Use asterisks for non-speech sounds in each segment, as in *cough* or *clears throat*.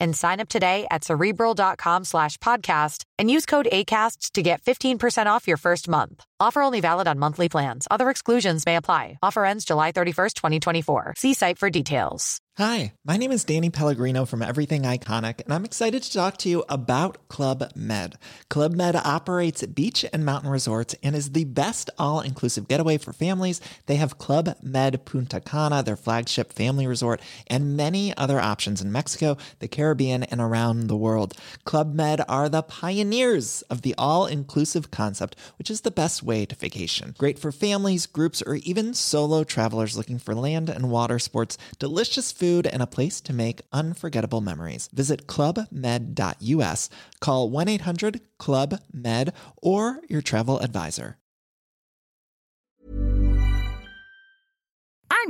and sign up today at cerebral.com slash podcast and use code ACasts to get 15% off your first month. Offer only valid on monthly plans. Other exclusions may apply. Offer ends July 31st, 2024. See site for details. Hi, my name is Danny Pellegrino from Everything Iconic, and I'm excited to talk to you about Club Med. Club Med operates beach and mountain resorts and is the best all inclusive getaway for families. They have Club Med Punta Cana, their flagship family resort, and many other options in Mexico, the Caribbean, and around the world. Club Med are the pioneers of the all inclusive concept, which is the best way to vacation. Great for families, groups, or even solo travelers looking for land and water sports, delicious food and a place to make unforgettable memories. Visit clubmed.us, call 1 800 Club Med, or your travel advisor.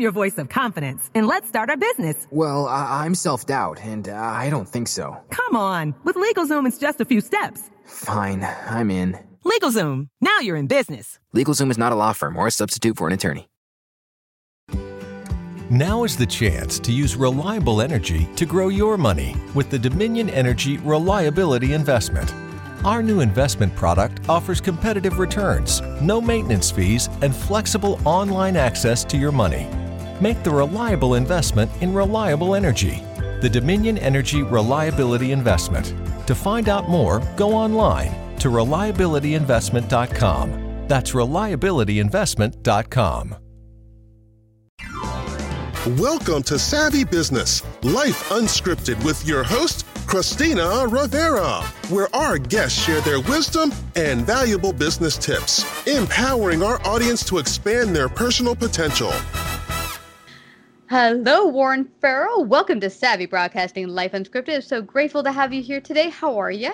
I'm your voice of confidence, and let's start our business. Well, I- I'm self doubt, and uh, I don't think so. Come on, with LegalZoom, it's just a few steps. Fine, I'm in. LegalZoom, now you're in business. LegalZoom is not a law firm or a substitute for an attorney. Now is the chance to use reliable energy to grow your money with the Dominion Energy Reliability Investment. Our new investment product offers competitive returns, no maintenance fees, and flexible online access to your money. Make the reliable investment in reliable energy. The Dominion Energy Reliability Investment. To find out more, go online to reliabilityinvestment.com. That's reliabilityinvestment.com. Welcome to Savvy Business, Life Unscripted with your host, Christina Rivera, where our guests share their wisdom and valuable business tips, empowering our audience to expand their personal potential. Hello, Warren Farrell. Welcome to Savvy Broadcasting Life Unscripted. So grateful to have you here today. How are you?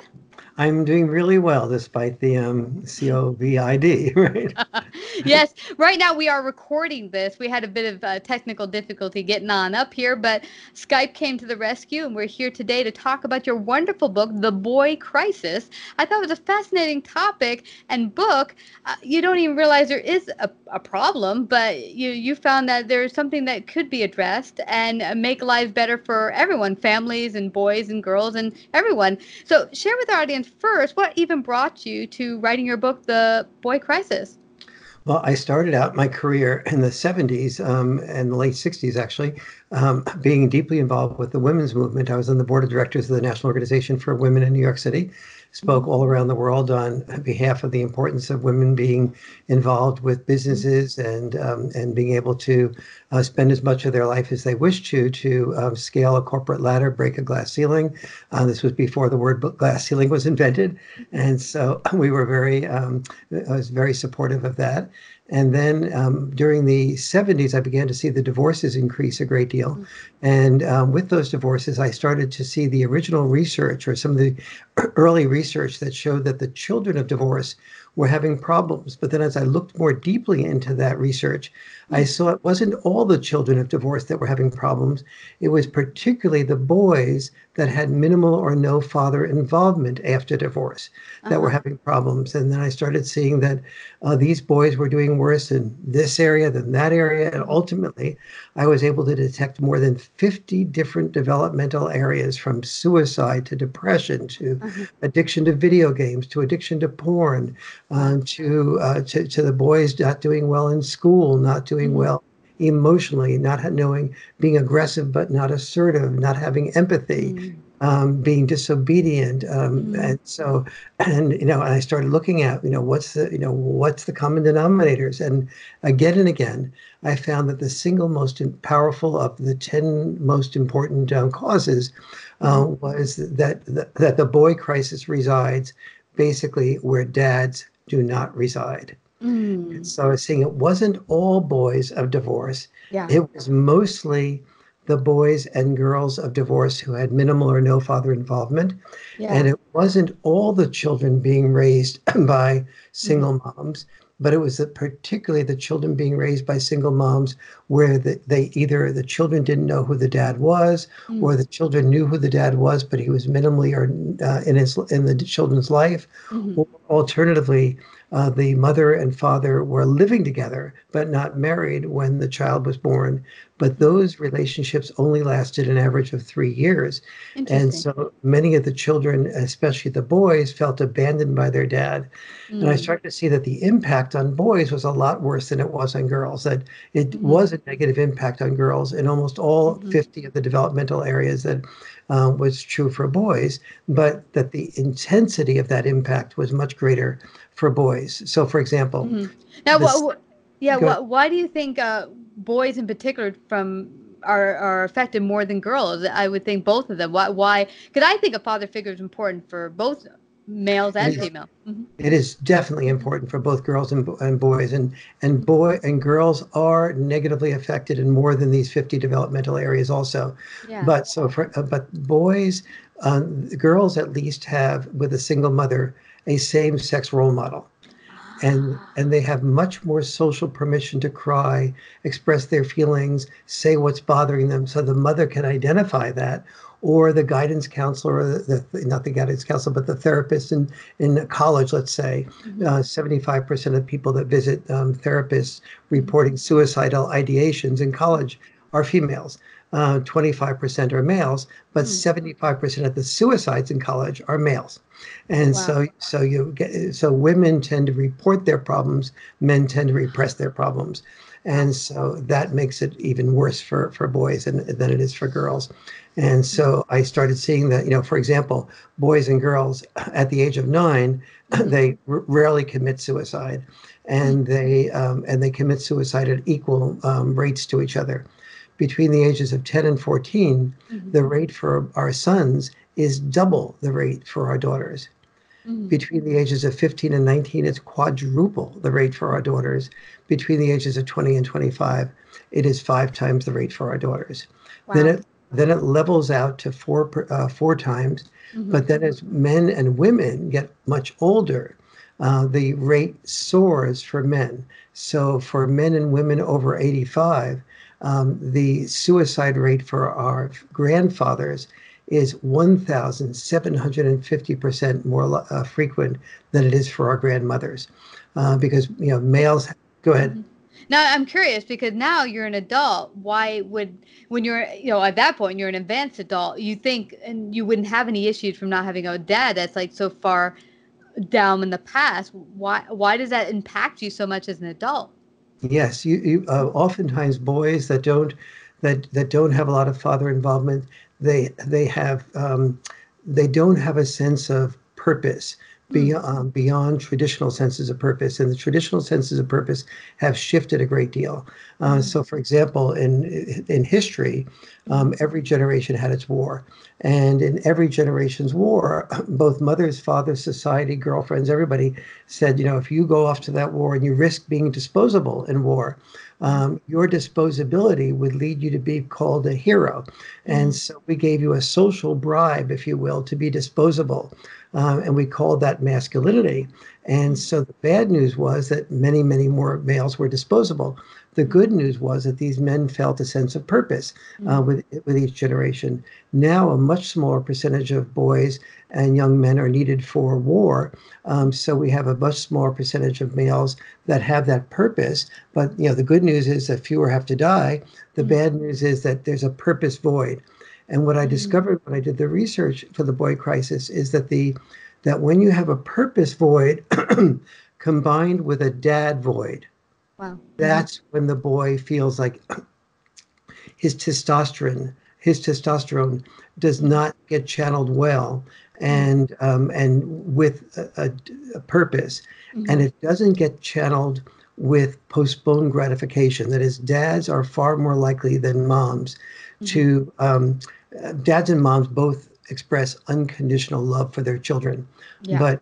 I'm doing really well despite the um, COVID, *laughs* right? *laughs* yes, right now we are recording this. We had a bit of uh, technical difficulty getting on up here, but Skype came to the rescue, and we're here today to talk about your wonderful book, The Boy Crisis. I thought it was a fascinating topic and book. Uh, you don't even realize there is a, a problem, but you you found that there's something that could be addressed and uh, make lives better for everyone, families and boys and girls and everyone. So share with our audience first what even brought you to writing your book, The Boy Crisis. Well, I started out my career in the 70s um, and the late 60s, actually, um, being deeply involved with the women's movement. I was on the board of directors of the National Organization for Women in New York City spoke all around the world on behalf of the importance of women being involved with businesses and um, and being able to uh, spend as much of their life as they wish to to um, scale a corporate ladder, break a glass ceiling. Uh, this was before the word glass ceiling was invented, and so *laughs* we were very um, I was very supportive of that. And then um, during the 70s, I began to see the divorces increase a great deal. Mm-hmm. And um, with those divorces, I started to see the original research or some of the *clears throat* early research that showed that the children of divorce were having problems. But then as I looked more deeply into that research, I saw it wasn't all the children of divorce that were having problems. It was particularly the boys that had minimal or no father involvement after divorce that uh-huh. were having problems. And then I started seeing that uh, these boys were doing worse in this area than that area. And ultimately, I was able to detect more than 50 different developmental areas from suicide to depression to uh-huh. addiction to video games to addiction to porn um, to, uh, to, to the boys not doing well in school, not doing mm-hmm. well emotionally, not knowing, being aggressive but not assertive, not having empathy, mm-hmm. um, being disobedient, um, mm-hmm. and so, and you know, and I started looking at, you know, what's the, you know, what's the common denominators, and again and again, I found that the single most powerful of the ten most important um, causes uh, mm-hmm. was that, that that the boy crisis resides basically where dads do not reside. Mm. So I was saying it wasn't all boys of divorce. Yeah. It was mostly the boys and girls of divorce who had minimal or no father involvement. Yeah. And it wasn't all the children being raised *clears throat* by single mm. moms, but it was the, particularly the children being raised by single moms where the, they either the children didn't know who the dad was mm. or the children knew who the dad was, but he was minimally or uh, in his in the children's life. Mm-hmm. Or alternatively, uh, the mother and father were living together but not married when the child was born. But those relationships only lasted an average of three years. And so many of the children, especially the boys, felt abandoned by their dad. Mm. And I mm. started to see that the impact on boys was a lot worse than it was on girls, that it mm. was a negative impact on girls in almost all mm-hmm. 50 of the developmental areas that uh, was true for boys, but that the intensity of that impact was much greater for boys. So, for example, mm-hmm. now, this, what, yeah, what, why do you think uh, boys in particular from are are affected more than girls? I would think both of them. Why? Why? Because I think a father figure is important for both males and females. Mm-hmm. It is definitely important for both girls and, and boys, and and boy and girls are negatively affected in more than these fifty developmental areas also. Yeah. But so for uh, but boys, um, girls at least have with a single mother a same-sex role model and and they have much more social permission to cry express their feelings say what's bothering them so the mother can identify that or the guidance counselor or the, the not the guidance counselor but the therapist in in college let's say mm-hmm. uh, 75% of people that visit um, therapists reporting suicidal ideations in college are females uh, 25% are males, but mm. 75% of the suicides in college are males. And wow. so, so you get, so women tend to report their problems, men tend to repress their problems. And so that makes it even worse for, for boys than, than it is for girls. And so I started seeing that, you know, for example, boys and girls *clears throat* at the age of nine, *clears throat* they r- rarely commit suicide, and hmm. they um, and they commit suicide at equal um, rates to each other between the ages of 10 and 14, mm-hmm. the rate for our sons is double the rate for our daughters. Mm-hmm. Between the ages of 15 and 19, it's quadruple the rate for our daughters. Between the ages of 20 and 25, it is five times the rate for our daughters. Wow. Then it then it levels out to four uh, four times. Mm-hmm. But then as men and women get much older, uh, the rate soars for men. So for men and women over 85, um, the suicide rate for our grandfathers is 1,750% more uh, frequent than it is for our grandmothers. Uh, because, you know, males, go ahead. Mm-hmm. Now I'm curious because now you're an adult. Why would when you're you know at that point you're an advanced adult, you think and you wouldn't have any issues from not having a dad that's like so far down in the past. Why why does that impact you so much as an adult? Yes, you, you uh, oftentimes boys that don't that that don't have a lot of father involvement, they they have um, they don't have a sense of purpose beyond, mm. um, beyond traditional senses of purpose. And the traditional senses of purpose have shifted a great deal. Uh, mm. So, for example, in, in history, um, every generation had its war. And in every generation's war, *clears throat* both mothers, fathers, society, girlfriends, everybody said, you know, if you go off to that war and you risk being disposable in war, um, your disposability would lead you to be called a hero. And so we gave you a social bribe, if you will, to be disposable um, and we called that masculinity. And so the bad news was that many, many more males were disposable. The good news was that these men felt a sense of purpose uh, with with each generation. Now, a much smaller percentage of boys and young men are needed for war. Um, so we have a much smaller percentage of males that have that purpose. But you know, the good news is that fewer have to die. The bad news is that there's a purpose void. And what I mm-hmm. discovered when I did the research for the boy crisis is that the that when you have a purpose void *clears throat* combined with a dad void, Wow. Mm-hmm. that's when the boy feels like *clears throat* his testosterone his testosterone does not get channeled well mm-hmm. and um, and with a, a, a purpose. And it doesn't get channeled with postponed gratification that is dads are far more likely than moms to um, dads and moms both express unconditional love for their children Yeah. but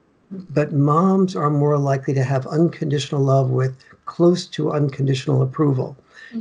but moms are more likely to have unconditional love with close to unconditional approval.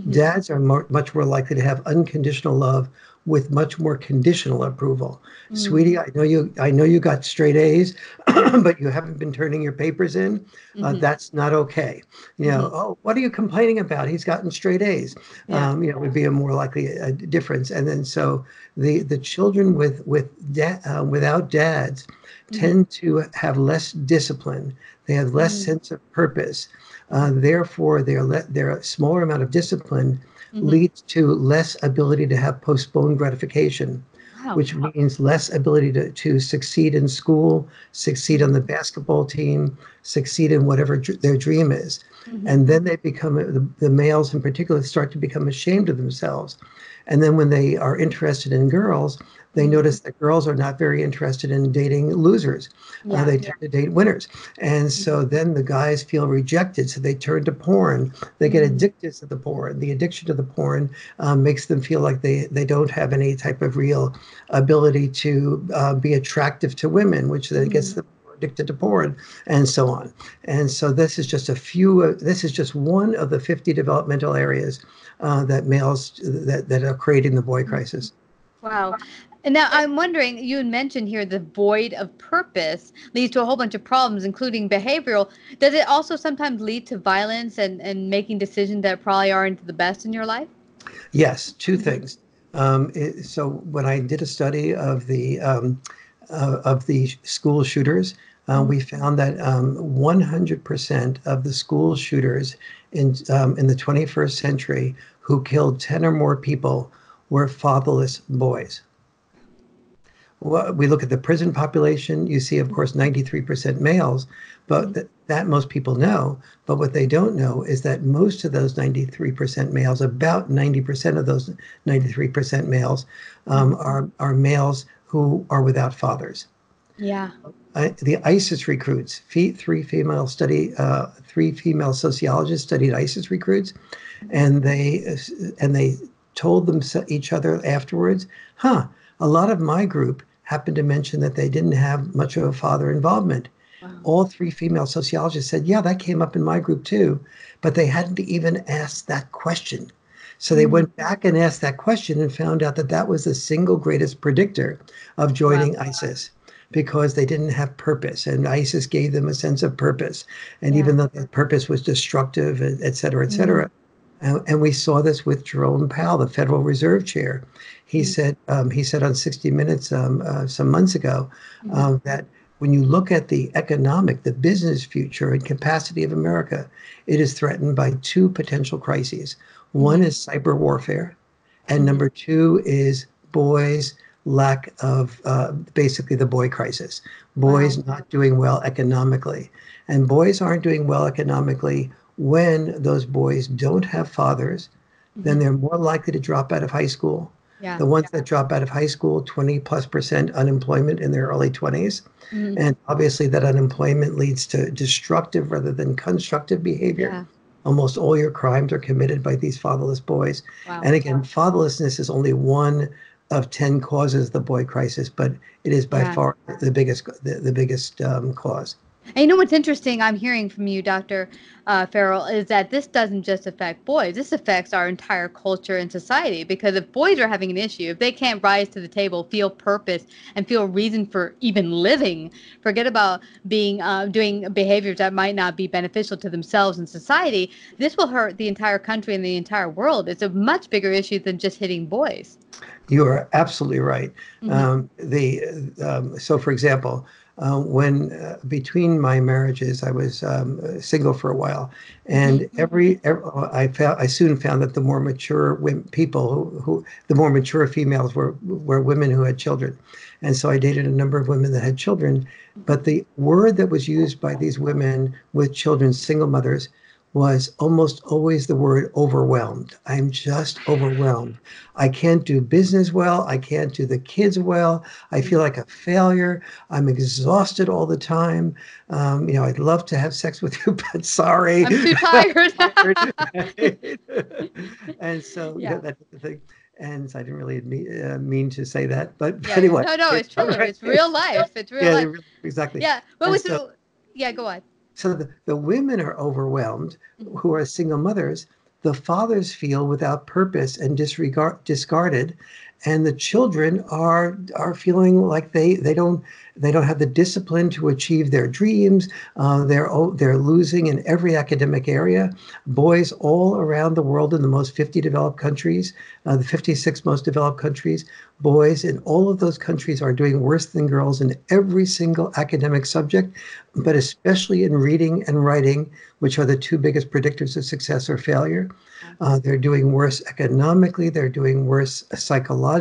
Dads are more, much more likely to have unconditional love with much more conditional approval. Sweetie, I know you I know you got straight A's, *clears throat* but you haven't been turning your papers in. Uh, that's not okay. You know, oh, what are you complaining about? He's gotten straight A's. Um, you know, would be a more likely uh, difference. And then so the the children with with da- uh, without dads tend to have less discipline. They have less sense of purpose. Uh, therefore, their le- their smaller amount of discipline leads to less ability to have postponed gratification, Wow. which means less ability to, to succeed in school, succeed on the basketball team, succeed in whatever dr- their dream is. And then they become, the, the males in particular, start to become ashamed of themselves. And then when they are interested in girls, they notice that girls are not very interested in dating losers. Uh, Yeah. they tend to date winners. And so then the guys feel rejected. So they turn to porn. They get addicted to the porn. The addiction to the porn um, makes them feel like they, they don't have any type of real ability to uh, be attractive to women, which then gets them addicted to porn and so on. And so this is just a few, uh, this is just one of the 50 developmental areas uh, that males, that, that are creating the boy crisis. Wow. And now I'm wondering, you had mentioned here the void of purpose leads to a whole bunch of problems, including behavioral. Does it also sometimes lead to violence and, and making decisions that probably aren't the best in your life? Yes, two things. Um, it, so when I did a study of the um, uh, of the school shooters, uh, we found that um, 100% of the school shooters in um, in the 21st century who killed 10 or more people were fatherless boys. We look at the prison population, you see, of course, 93% males, but th- that most people know. But what they don't know is that most of those 93% males, about 90% of those 93% males, um, are, are males who are without fathers. Yeah. I, the ISIS recruits, three female study, uh, three female sociologists studied ISIS recruits, and they and they told them each other afterwards, "Huh, a lot of my group happened to mention that they didn't have much of a father involvement." All three female sociologists said, "Yeah, that came up in my group too," but they hadn't even asked that question. So they hmm. went back and asked that question and found out that that was the single greatest predictor of joining ISIS because they didn't have purpose and ISIS gave them a sense of purpose. And even though that purpose was destructive, et et cetera, et hmm. cetera. And, and we saw this with Jerome Powell, the Federal Reserve Chair. He said um, he said on 60 Minutes um, uh, some months ago uh, that when you look at the economic, the business future and capacity of America, it is threatened by two potential crises. One is cyber warfare, and number two is boys' lack of uh, basically the boy crisis. Boys not doing well economically. And boys aren't doing well economically when those boys don't have fathers, then they're more likely to drop out of high school. Yeah. The ones that drop out of high school, 20 plus percent unemployment in their early 20s. And obviously, that unemployment leads to destructive rather than constructive behavior. Yeah. Almost all your crimes are committed by these fatherless boys. Wow. And again, fatherlessness is only one of 10 causes of the boy crisis, but it is by Yeah. far the biggest, the, the biggest um, cause. And you know what's interesting? I'm hearing from you, Dr. Uh, Farrell, is that this doesn't just affect boys. This affects our entire culture and society. Because if boys are having an issue, if they can't rise to the table, feel purpose, and feel reason for even living, forget about being uh, doing behaviors that might not be beneficial to themselves and society. This will hurt the entire country and the entire world. It's a much bigger issue than just hitting boys. You are absolutely right. Mm-hmm. Um, the um, so, for example, uh, when uh, between my marriages, I was um, single for a while, and mm-hmm. every, every, I found I soon found that the more mature women, people who, who the more mature females were were women who had children, and so I dated a number of women that had children. But the word that was used by these women with children, single mothers, was almost always the word overwhelmed. I'm just overwhelmed. I can't do business well. I can't do the kids well. I feel like a failure. I'm exhausted all the time. Um, you know, I'd love to have sex with *laughs* you, but sorry. I'm too *laughs* tired. *laughs* and so, yeah, that's the thing. And so I didn't really mean, uh, mean to say that, but yeah, anyway. No, no, it's true. Right. It's real life. It's real yeah, life. Exactly. Yeah. What was so, it? Yeah, go on. So the, the women are overwhelmed mm-hmm. who are single mothers. The fathers feel without purpose and disregard discarded, and the children are are feeling like they they don't they don't have the discipline to achieve their dreams. Uh, they're they're losing in every academic area. Boys all around the world in the most 50 developed countries, uh, the 56 most developed countries, boys in all of those countries are doing worse than girls in every single academic subject, but especially in reading and writing, which are the two biggest predictors of success or failure. Uh, they're doing worse economically. They're doing worse psychologically.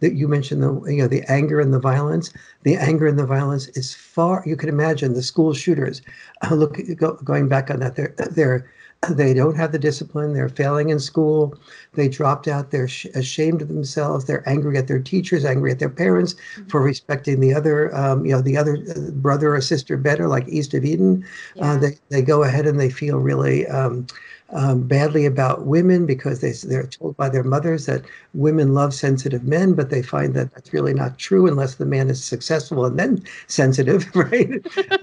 That you mentioned the you know the anger and the violence. The anger and the violence is far. You can imagine the school shooters. Uh, look, go, going back on that, they're they're they don't have the discipline they're failing in school they dropped out they're sh- ashamed of themselves they're angry at their teachers angry at their parents mm-hmm. for respecting the other um, you know the other uh, brother or sister better like east of eden uh, yeah. uh, they, they go ahead and they feel really um, um, badly about women because they, they're told by their mothers that women love sensitive men, but they find that that's really not true unless the man is successful and then sensitive, *laughs* right?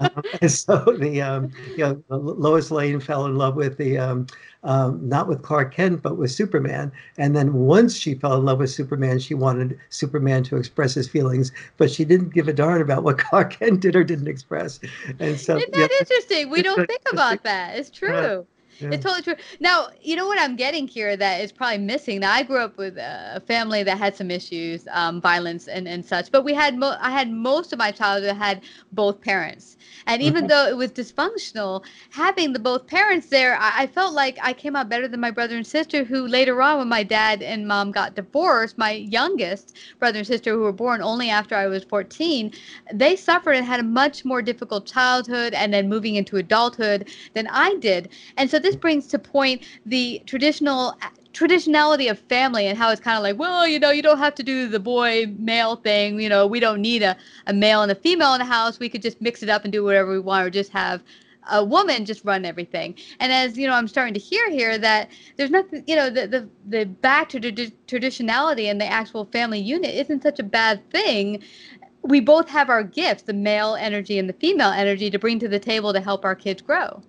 um, and so the, um, you know, Lois Lane fell in love with the, um, um, not with Clark Kent, but with Superman. And then once she fell in love with Superman, she wanted Superman to express his feelings, but she didn't give a darn about what *laughs* Clark Kent did or didn't express. And so, Isn't that yeah, interesting? We don't think about that. It's true. Yeah. It's totally true. Now, you know what I'm getting here that is probably missing. Now, I grew up with a family that had some issues, um, violence and, and such, but we had mo- I had most of my childhood had both parents. And even mm-hmm. though it was dysfunctional, having the both parents there, I, I, felt like I came out better than my brother and sister, who later on, when my dad and mom got divorced, my youngest brother and sister, who were born only after I was 14, they suffered and had a much more difficult childhood and then moving into adulthood than I did. And so this brings to point the traditional traditionality of family and how it's kind of like, well, you know, you don't have to do the boy male thing. You know, we don't need a, a male and a female in the house. We could just mix it up and do whatever we want or just have a woman just run everything. And as you know, I'm starting to hear here that there's nothing, you know, the the, the back to the traditionality and the actual family unit isn't such a bad thing. We both have our gifts, the male energy and the female energy, to bring to the table to help our kids grow.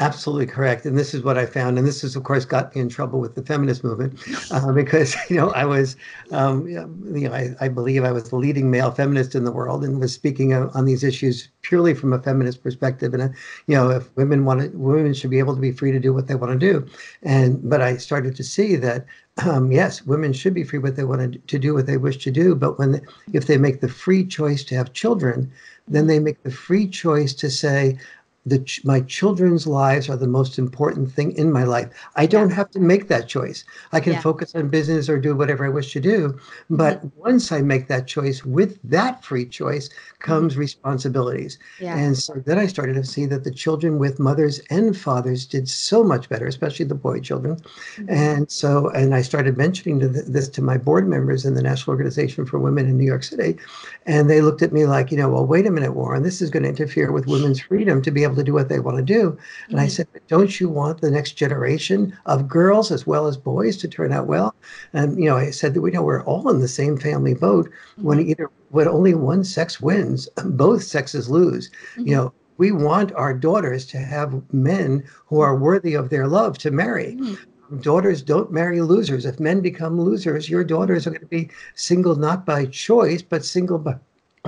Absolutely correct. And this is what I found. And this has, of course, got me in trouble with the feminist movement *laughs* uh, because, *laughs* you know, I was, um, you know, I, I, believe I was the leading male feminist in the world and was speaking on these issues purely from a feminist perspective. And, uh, you know, if women want to, women should be able to be free to do what they want to do. And, but I started to see that, *clears throat* um, yes, women should be free what they want to do, what they wish to do. But when, if they make the free choice to have children, then they make the free choice to say, the ch- my children's lives are the most important thing in my life. I don't have to make that choice. I can yeah. focus on business or do whatever I wish to do. But mm-hmm. once I make that choice, with that free choice comes mm-hmm. responsibilities. Yeah. And so then I started to see that the children with mothers and fathers did so much better, especially the boy children. Mm-hmm. And so, and I started mentioning this to my board members in the National Organization for Women in New York City. And they looked at me like, you know, well, wait a minute, Warren, this is going to interfere with women's freedom to be able to do what they want to do. And mm-hmm. I said, don't you want the next generation of girls as well as boys to turn out well? And, you know, I said that we know we're all in the same family boat when mm-hmm. either when only one sex wins, *laughs* both sexes lose. Mm-hmm. You know, we want our daughters to have men who are worthy of their love to marry. Mm. Daughters don't marry losers. If men become losers, your daughters are going to be single not by choice, but single by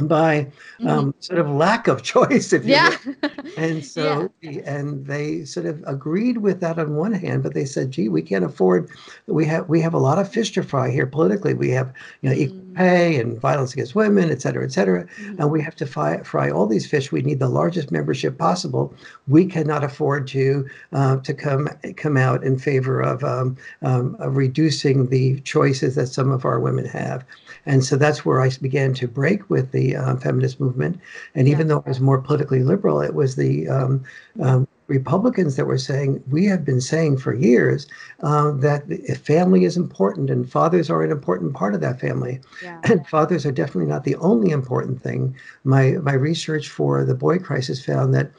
by um, mm-hmm. sort of lack of *laughs* choice, if you yeah. will. *laughs* And so, yeah. and they sort of agreed with that on one hand, but they said, "Gee, we can't afford. We have we have a lot of fish to fry here politically. We have you know mm-hmm. equal pay and violence against women, et cetera, et cetera, mm-hmm. and we have to fry, fry all these fish. We need the largest membership possible. We cannot afford to uh, to come come out in favor of, um, um, of reducing the choices that some of our women have." And so that's where I began to break with the uh, feminist movement. And even yeah. though I was more politically liberal, it was the um, um, Republicans that were saying, we have been saying for years uh, that family is important and fathers are an important part of that family. Yeah. And fathers are definitely not the only important thing. My, my research for the boy crisis found that.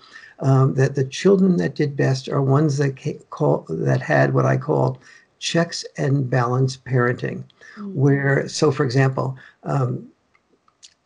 Um, that the children that did best are ones that call that had what I call checks and balance parenting mm-hmm. where, so for example, um,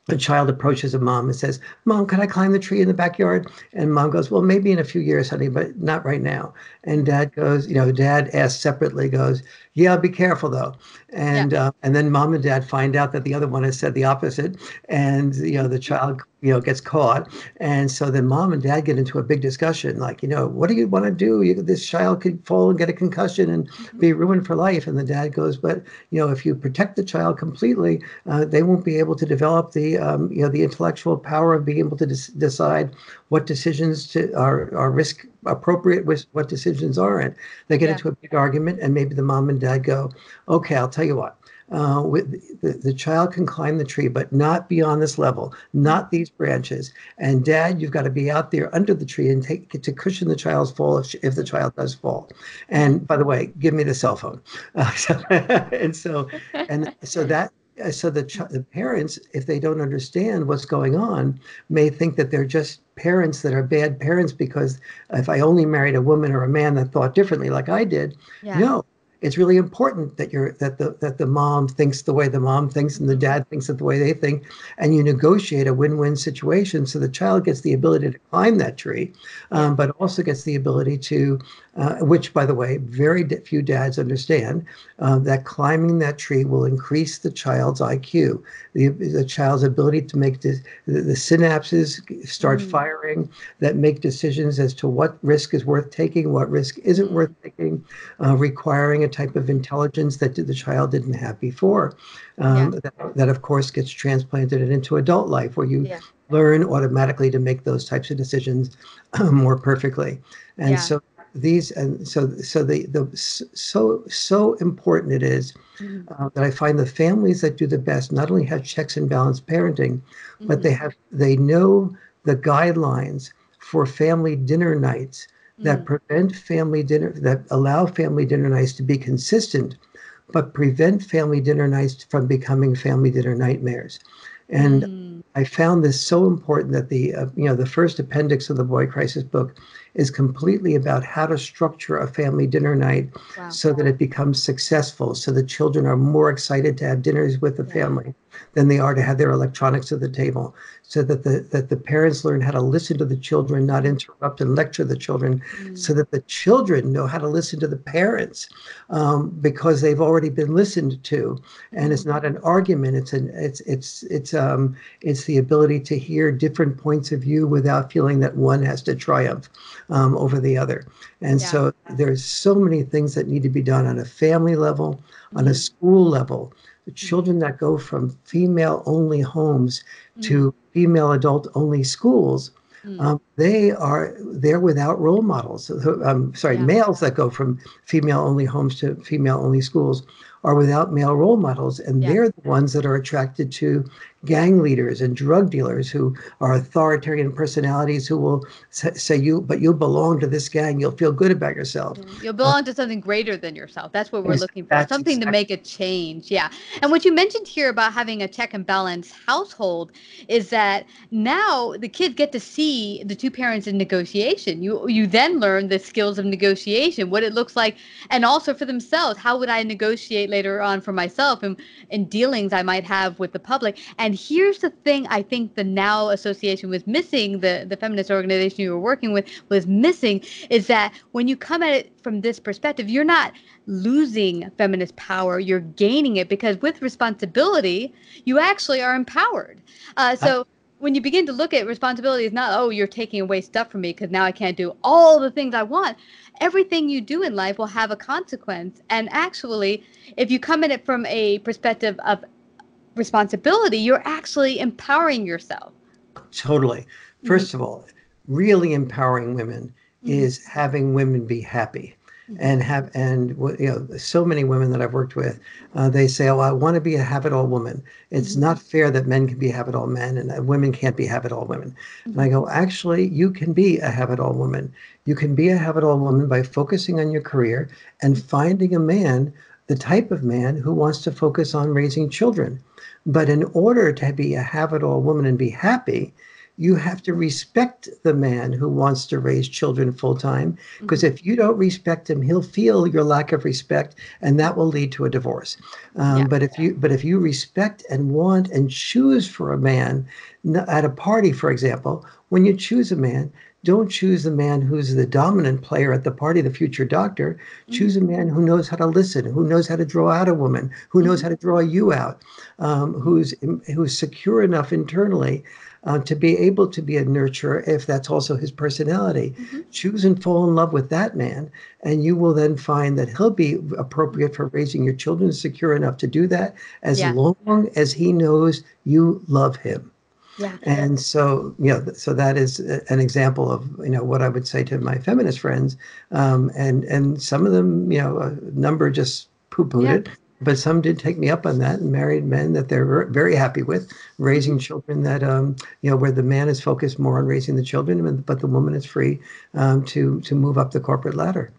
a child approaches a mom and says, Mom, can I climb the tree in the backyard? And mom goes, Well, maybe in a few years, honey, but not right now. And dad goes, You know, dad asks separately, goes, Yeah, be careful though. And yeah. uh, and then mom and dad find out that the other one has said the opposite. And, you know, the child you know gets caught. And so then mom and dad get into a big discussion like you know what do you want to do? You, this child could fall and get a concussion and be ruined for life. And the dad goes but you know if you protect the child completely uh, they won't be able to develop the um, you know the intellectual power of being able to des- decide what decisions to, are are risk appropriate with what decisions aren't. They get yeah. into a big argument and maybe the mom and dad go okay i'll tell you what uh, with the, the child can climb the tree, but not beyond this level, not these branches. And dad, you've got to be out there under the tree and take it to cushion the child's fall if, if the child does fall. And by the way, give me the cell phone. Uh, *laughs* so, and so, and so *laughs* that so the, ch- the parents, if they don't understand what's going on, may think that they're just parents that are bad parents because if I only married a woman or a man that thought differently, like I did, yeah. no, it's really important that you're that the that the mom thinks the way the mom thinks and the dad thinks it the way they think and you negotiate a win-win situation so the child gets the ability to climb that tree um, but also gets the ability to uh, which, by the way, very few dads understand, uh, that climbing that tree will increase the child's IQ, the, the child's ability to make the, the synapses start mm. firing that make decisions as to what risk is worth taking, what risk isn't worth taking, uh, requiring a type of intelligence that the child didn't have before. Um, yeah. that, that, of course, gets transplanted into adult life where you yeah. learn automatically to make those types of decisions *clears throat* more perfectly. And yeah. so these and so so the the so so important it is mm-hmm. uh, that I find the families that do the best not only have checks and balance parenting, mm-hmm. but they mm-hmm. have they know the guidelines for family dinner nights that mm-hmm. prevent family dinner that allow family dinner nights to be consistent, but prevent family dinner nights from becoming family dinner nightmares. And mm. I found this so important that the uh, you know the first appendix of the Boy Crisis book is completely about how to structure a family dinner night wow. so that it becomes successful, so the children are more excited to have dinners with the yeah. family than they are to have their electronics at the table so that the that the parents learn how to listen to the children not interrupt and lecture the children mm. so that the children know how to listen to the parents um, because they've already been listened to and it's not an argument it's an it's it's it's um it's the ability to hear different points of view without feeling that one has to triumph um, over the other and yeah. so there's so many things that need to be done on a family level on a mm-hmm. school level the children that go from female only homes mm. to female adult only schools mm. um, they are they're without role models um, sorry yeah. males that go from female only homes to female only schools are without male role models and yeah. they're the ones that are attracted to gang leaders and drug dealers who are authoritarian personalities who will say you but you belong to this gang. You'll feel good about yourself. Mm, you'll belong uh, to something greater than yourself. That's what we're looking for something exactly. to make a change. Yeah. And what you mentioned here about having a check and balance household is that now the kids get to see the two parents in negotiation. You you then learn the skills of negotiation what it looks like and also for themselves how would i negotiate later on for myself and in dealings I might have with the public. And here's the thing I think the NOW Association was missing, the, the feminist organization you were working with was missing, is that when you come at it from this perspective, you're not losing feminist power, you're gaining it because with responsibility, you actually are empowered. Uh, so when you begin to look at responsibility, it's not, oh, you're taking away stuff from me because now I can't do all the things I want. Everything you do in life will have a consequence. And actually, if you come at it from a perspective of responsibility, you're actually empowering yourself. Totally. 1st mm-hmm. of all, really empowering women mm-hmm. is having women be happy and have and you know so many women that I've worked with, uh, they say, "Oh, I want to be a have-it-all woman. It's mm-hmm. not fair that men can be have-it-all men and women can't be have-it-all women." Mm-hmm. And I go, "Actually, you can be a have-it-all woman. You can be a have-it-all woman by focusing on your career and finding a man, the type of man who wants to focus on raising children." But in order to be a have-it-all woman and be happy, you have to respect the man who wants to raise children full time because mm-hmm. if you don't respect him he'll feel your lack of respect and that will lead to a divorce um, yeah. but if you but if you respect and want and choose for a man at a party for example when you choose a man don't choose the man who's the dominant player at the party, the future doctor. Mm-hmm. Choose a man who knows how to listen, who knows how to draw out a woman, who knows mm-hmm. how to draw you out, um, who's who's secure enough internally uh, to be able to be a nurturer if that's also his personality. Mm-hmm. Choose and fall in love with that man, and you will then find that he'll be appropriate for raising your children, secure enough to do that, as yeah. long as he knows you love him. Yeah. And so, you know, so that is an example of, you know, what I would say to my feminist friends. Um, and, and some of them, you know, a number just poo pooed yeah. it but some did take me up on that and married men that they're very happy with raising children that um, you know where the man is focused more on raising the children but the woman is free um, to to move up the corporate ladder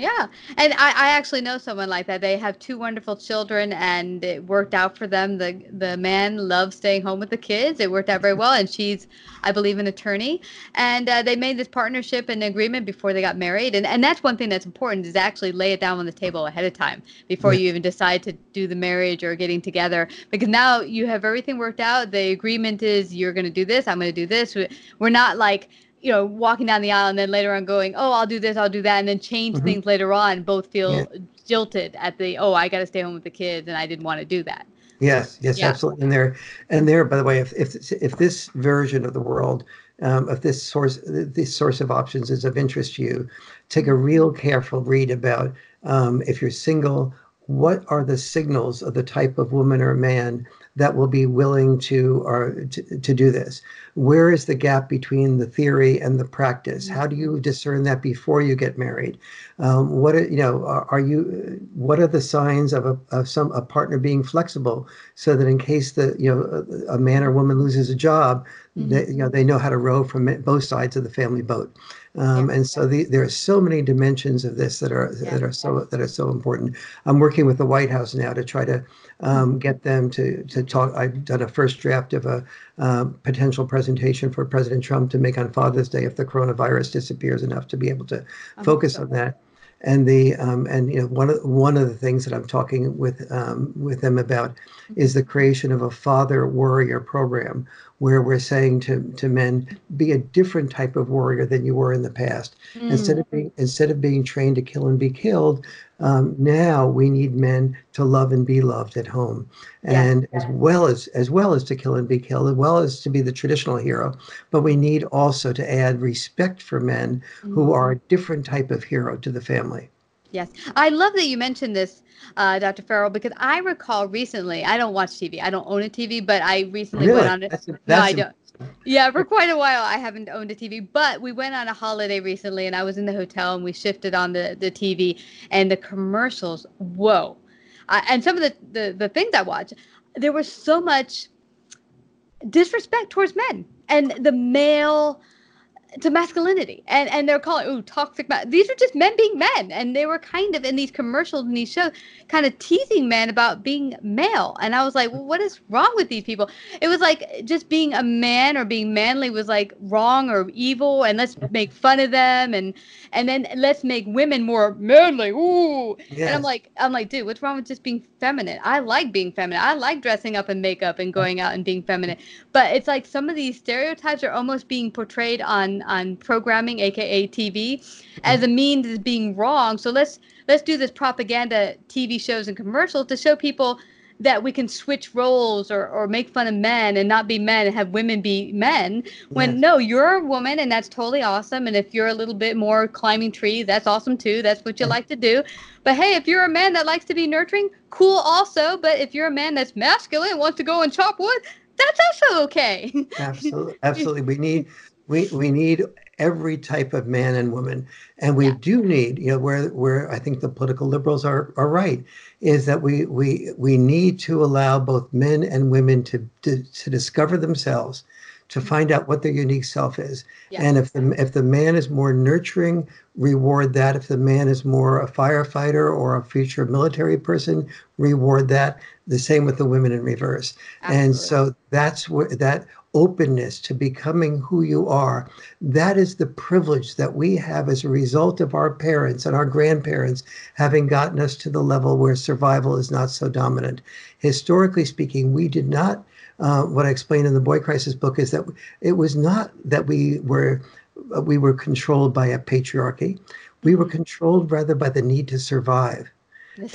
yeah. And I, I actually know someone like that. They have two wonderful children and it worked out for them. The the man loves staying home with the kids. It worked out very well. And she's, I believe, an attorney. And uh, they made this partnership and agreement before they got married. And, and that's one thing that's important is actually lay it down on the table ahead of time before yeah. you even decide to do the marriage or getting together. Because now you have everything worked out. The agreement is you're going to do this. I'm going to do this. We're not like, you know, walking down the aisle and then later on going, oh, I'll do this, I'll do that, and then change mm-hmm. things later on. Both feel yeah. jilted at the, oh, I got to stay home with the kids, and I didn't want to do that. Yes, yes, yeah. absolutely. And there, and there. By the way, if if if this version of the world, um, if this source, this source of options is of interest to you, take a real careful read about um, if you're single. What are the signals of the type of woman or man that will be willing to or to, to do this. Where is the gap between the theory and the practice? How do you discern that before you get married? Um, what are, you know are, are, you what are the signs of a of some a partner being flexible so that in case the you know a, a man or woman loses a job mm-hmm. they, you know they know how to row from both sides of the family boat um, and so the, there are so many dimensions of this that are yeah. that are so that are so important. I'm working with the White House now to try to um, get them to to talk. I've done a first draft of a uh, potential presentation for President Trump to make on Father's Day if the coronavirus disappears enough to be able to oh, focus on that and the um, and you know one of one of the things that I'm talking with um, with them about is the creation of a father warrior program where we're saying to to men be a different type of warrior than you were in the past. Mm. instead of being instead of being trained to kill and be killed um, now we need men to love and be loved at home. And as well as as well as to kill and be killed as well as to be the traditional hero but we need also to add respect for men mm. who are a different type of hero to the family Yes. I love that you mentioned this, uh, Dr. Farrell, because I recall recently, I don't watch TV. I don't own a TV, but I recently really? went on it. No, I don't. Yeah, for quite a while I haven't owned a TV, but we went on a holiday recently and I was in the hotel and we shifted on the, the TV and the commercials, whoa. Uh, and some of the, the, the things I watched, there was so much disrespect towards men and the male to masculinity. And and they're calling ooh toxic ma-. these are just men being men. And they were kind of in these commercials and these shows kind of teasing men about being male. And i was like well, what is wrong with these people? It was like just being a man or being manly was like wrong or evil. And let's make fun of them. And and then let's make women more manly. Ooh. Yes. and i'm like i'm like dude what's wrong with just being feminine? I like being feminine. I like dressing up in makeup and going out and being feminine. But it's like some of these stereotypes are almost being portrayed on on programming, aka TV, as a means of being wrong. So let's let's do this propaganda TV shows and commercials to show people that we can switch roles or, or make fun of men and not be men and have women be men when yes. no you're a woman and that's totally awesome. And if you're a little bit more climbing trees that's awesome too. That's what you like to do. But hey if you're a man that likes to be nurturing cool also. But if you're a man that's masculine and wants to go and chop wood that's also okay. Absolutely absolutely. We need *laughs* we we need every type of man and woman and we yeah. do need you know where where i think the political liberals are are right is that we we we need to allow both men and women to to, to discover themselves to mm-hmm. find out what their unique self is yeah. and if the if the man is more nurturing reward that if the man is more a firefighter or a future military person reward that the same with the women in reverse Absolutely. and so that's where that openness to becoming who you are. That is the privilege that we have as a result of our parents and our grandparents having gotten us to the level where survival is not so dominant. Historically speaking, we did not. Uh, what I explain in the Boy Crisis book is that it was not that we were we were controlled by a patriarchy. We were controlled rather by the need to survive.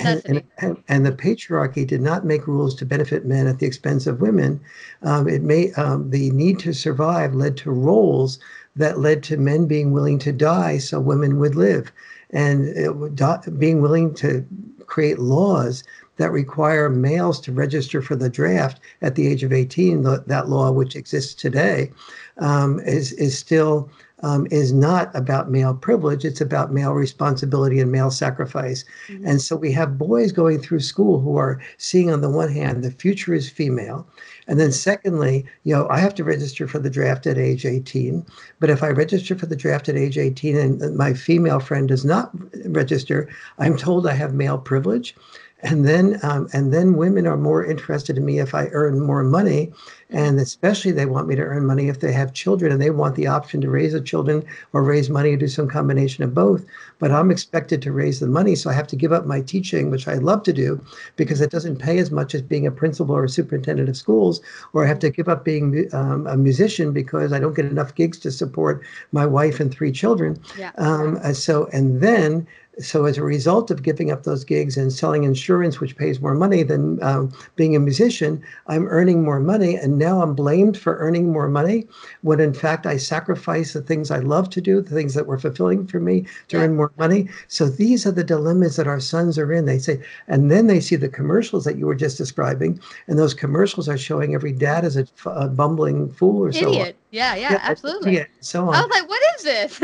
And, and, and, the patriarchy did not make rules to benefit men at the expense of women. Um, it may um, the need to survive led to roles that led to men being willing to die so women would live, and it, being willing to create laws that require males to register for the draft at the age of 18. that law, which exists today, um, is is still um, is not about male privilege. It's about male responsibility and male sacrifice. Mm-hmm. And so we have boys going through school who are seeing, on the one hand, the future is female. And then, secondly, you know, I have to register for the draft at age 18. But if I register for the draft at age 18 and my female friend does not register, I'm told I have male privilege and then um, and then women are more interested in me if I earn more money, and especially they want me to earn money if they have children and they want the option to raise the children or raise money or do some combination of both. But I'm expected to raise the money, so I have to give up my teaching, which I love to do, because it doesn't pay as much as being a principal or a superintendent of schools, or I have to give up being um, a musician because I don't get enough gigs to support my wife and three children. Yeah. Um, so and then so as a result of giving up those gigs and selling insurance, which pays more money than um, being a musician, I'm earning more money, and now I'm blamed for earning more money when in fact I sacrifice the things I love to do, the things that were fulfilling for me to yeah. earn more money. So these are the dilemmas that our sons are in. They say, and then they see the commercials that you were just describing, and those commercials are showing every dad as a, a bumbling fool or Idiot. so. Yeah, yeah, yeah absolutely. Yeah, so on. I was like, what is this?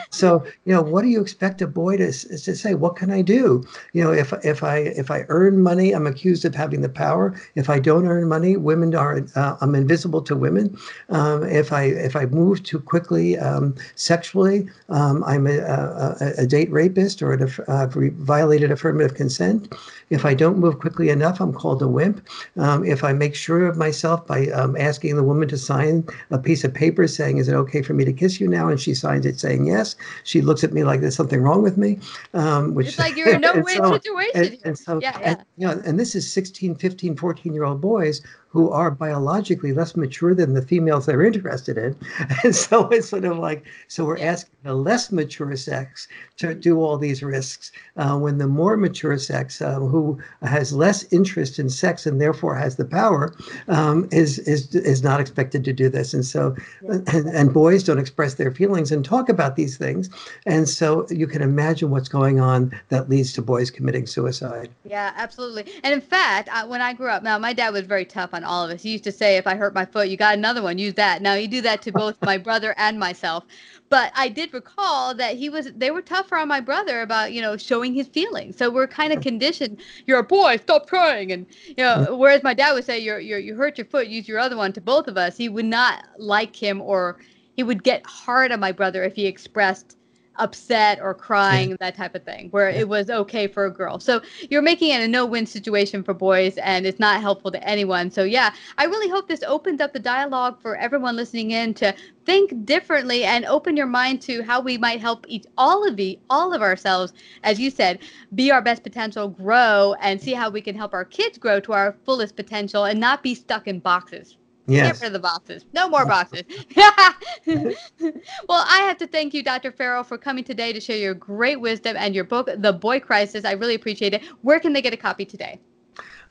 *laughs* so, you know, what do you expect a boy to, to say? What can I do? You know, if if I if I earn money, I'm accused of having the power. If I don't earn money, women are uh, I'm invisible to women. Um, if I if I move too quickly um, sexually, um, I'm a, a, a, date rapist or I've uh, violated affirmative consent. If I don't move quickly enough, I'm called a wimp. Um, if I make sure of myself by um, asking the woman to sign a piece of paper saying, "Is it okay for me to kiss you now?" and she signs it saying yes, she looks at me like there's something wrong with me. Um, which it's like you're in *laughs* no win so, situation. And, and so, yeah, yeah. And, you know, and this is 16, 15, 14 year old boys who are biologically less mature than the females they're interested in. *laughs* And so it's sort of like, so we're asking the less mature sex to do all these risks uh, when the more mature sex, uh, who has less interest in sex and therefore has the power, um, is, is, is not expected to do this. And so, and, and boys don't express their feelings and talk about these things. And so you can imagine what's going on that leads to boys committing suicide. Yeah, absolutely. And in fact, I, when I grew up, now my dad was very tough on on all of us. He used to say, if I hurt my foot, you got another one, use that. Now he do that to both my brother and myself. But I did recall that he was they were tougher on my brother about, you know, showing his feelings. So we're kind of conditioned, you're a boy, stop crying. And you know, mm-hmm. whereas my dad would say, You're you're you hurt your foot, use your other one to both of us, he would not like him or he would get hard on my brother if he expressed upset or crying, that type of thing, where it was okay for a girl. So you're making it a no win situation for boys and it's not helpful to anyone. So, yeah, I really hope this opens up the dialogue for everyone listening in to think differently and open your mind to how we might help each all of the all of ourselves as you said be our best potential grow and see how we can help our kids grow to our fullest potential and not be stuck in boxes Yes. Get rid of the boxes. No more boxes. *laughs* *laughs* well, I have to thank you, Dr. Farrell, for coming today to share your great wisdom and your book, The Boy Crisis. I really appreciate it. Where can they get a copy today?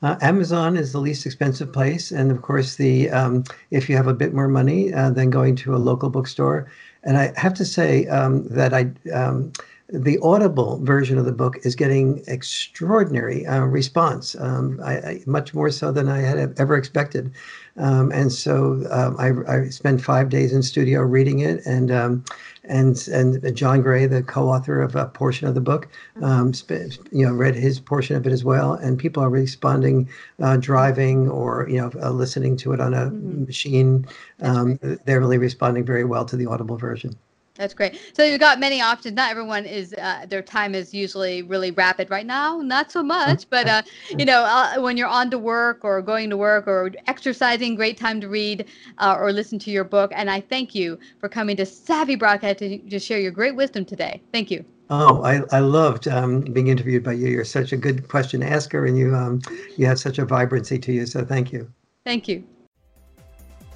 Uh, Amazon is the least expensive place, and of course, the um, if you have a bit more money, uh, then going to a local bookstore. And I have to say um, that I um, the Audible version of the book is getting extraordinary uh, response, um, I, I, much more so than I had ever expected. Um, and so um, I, I spent five days in studio reading it, and um, and and John Gray, the co-author of a portion of the book, um, sp- you know, read his portion of it as well. And people are responding, uh, driving or you know, uh, listening to it on a mm-hmm. machine. Um, they're really responding very well to the Audible version. That's great. So you've got many options. Not everyone is uh, their time is usually really rapid right now. Not so much, but uh, *laughs* you know uh, when you're on to work or going to work or exercising, great time to read uh, or listen to your book. And I thank you for coming to Savvy Broadcast to, to share your great wisdom today. Thank you. Oh, I, I loved um, being interviewed by you. You're such a good question asker, and you um, you have such a vibrancy to you. So thank you. Thank you.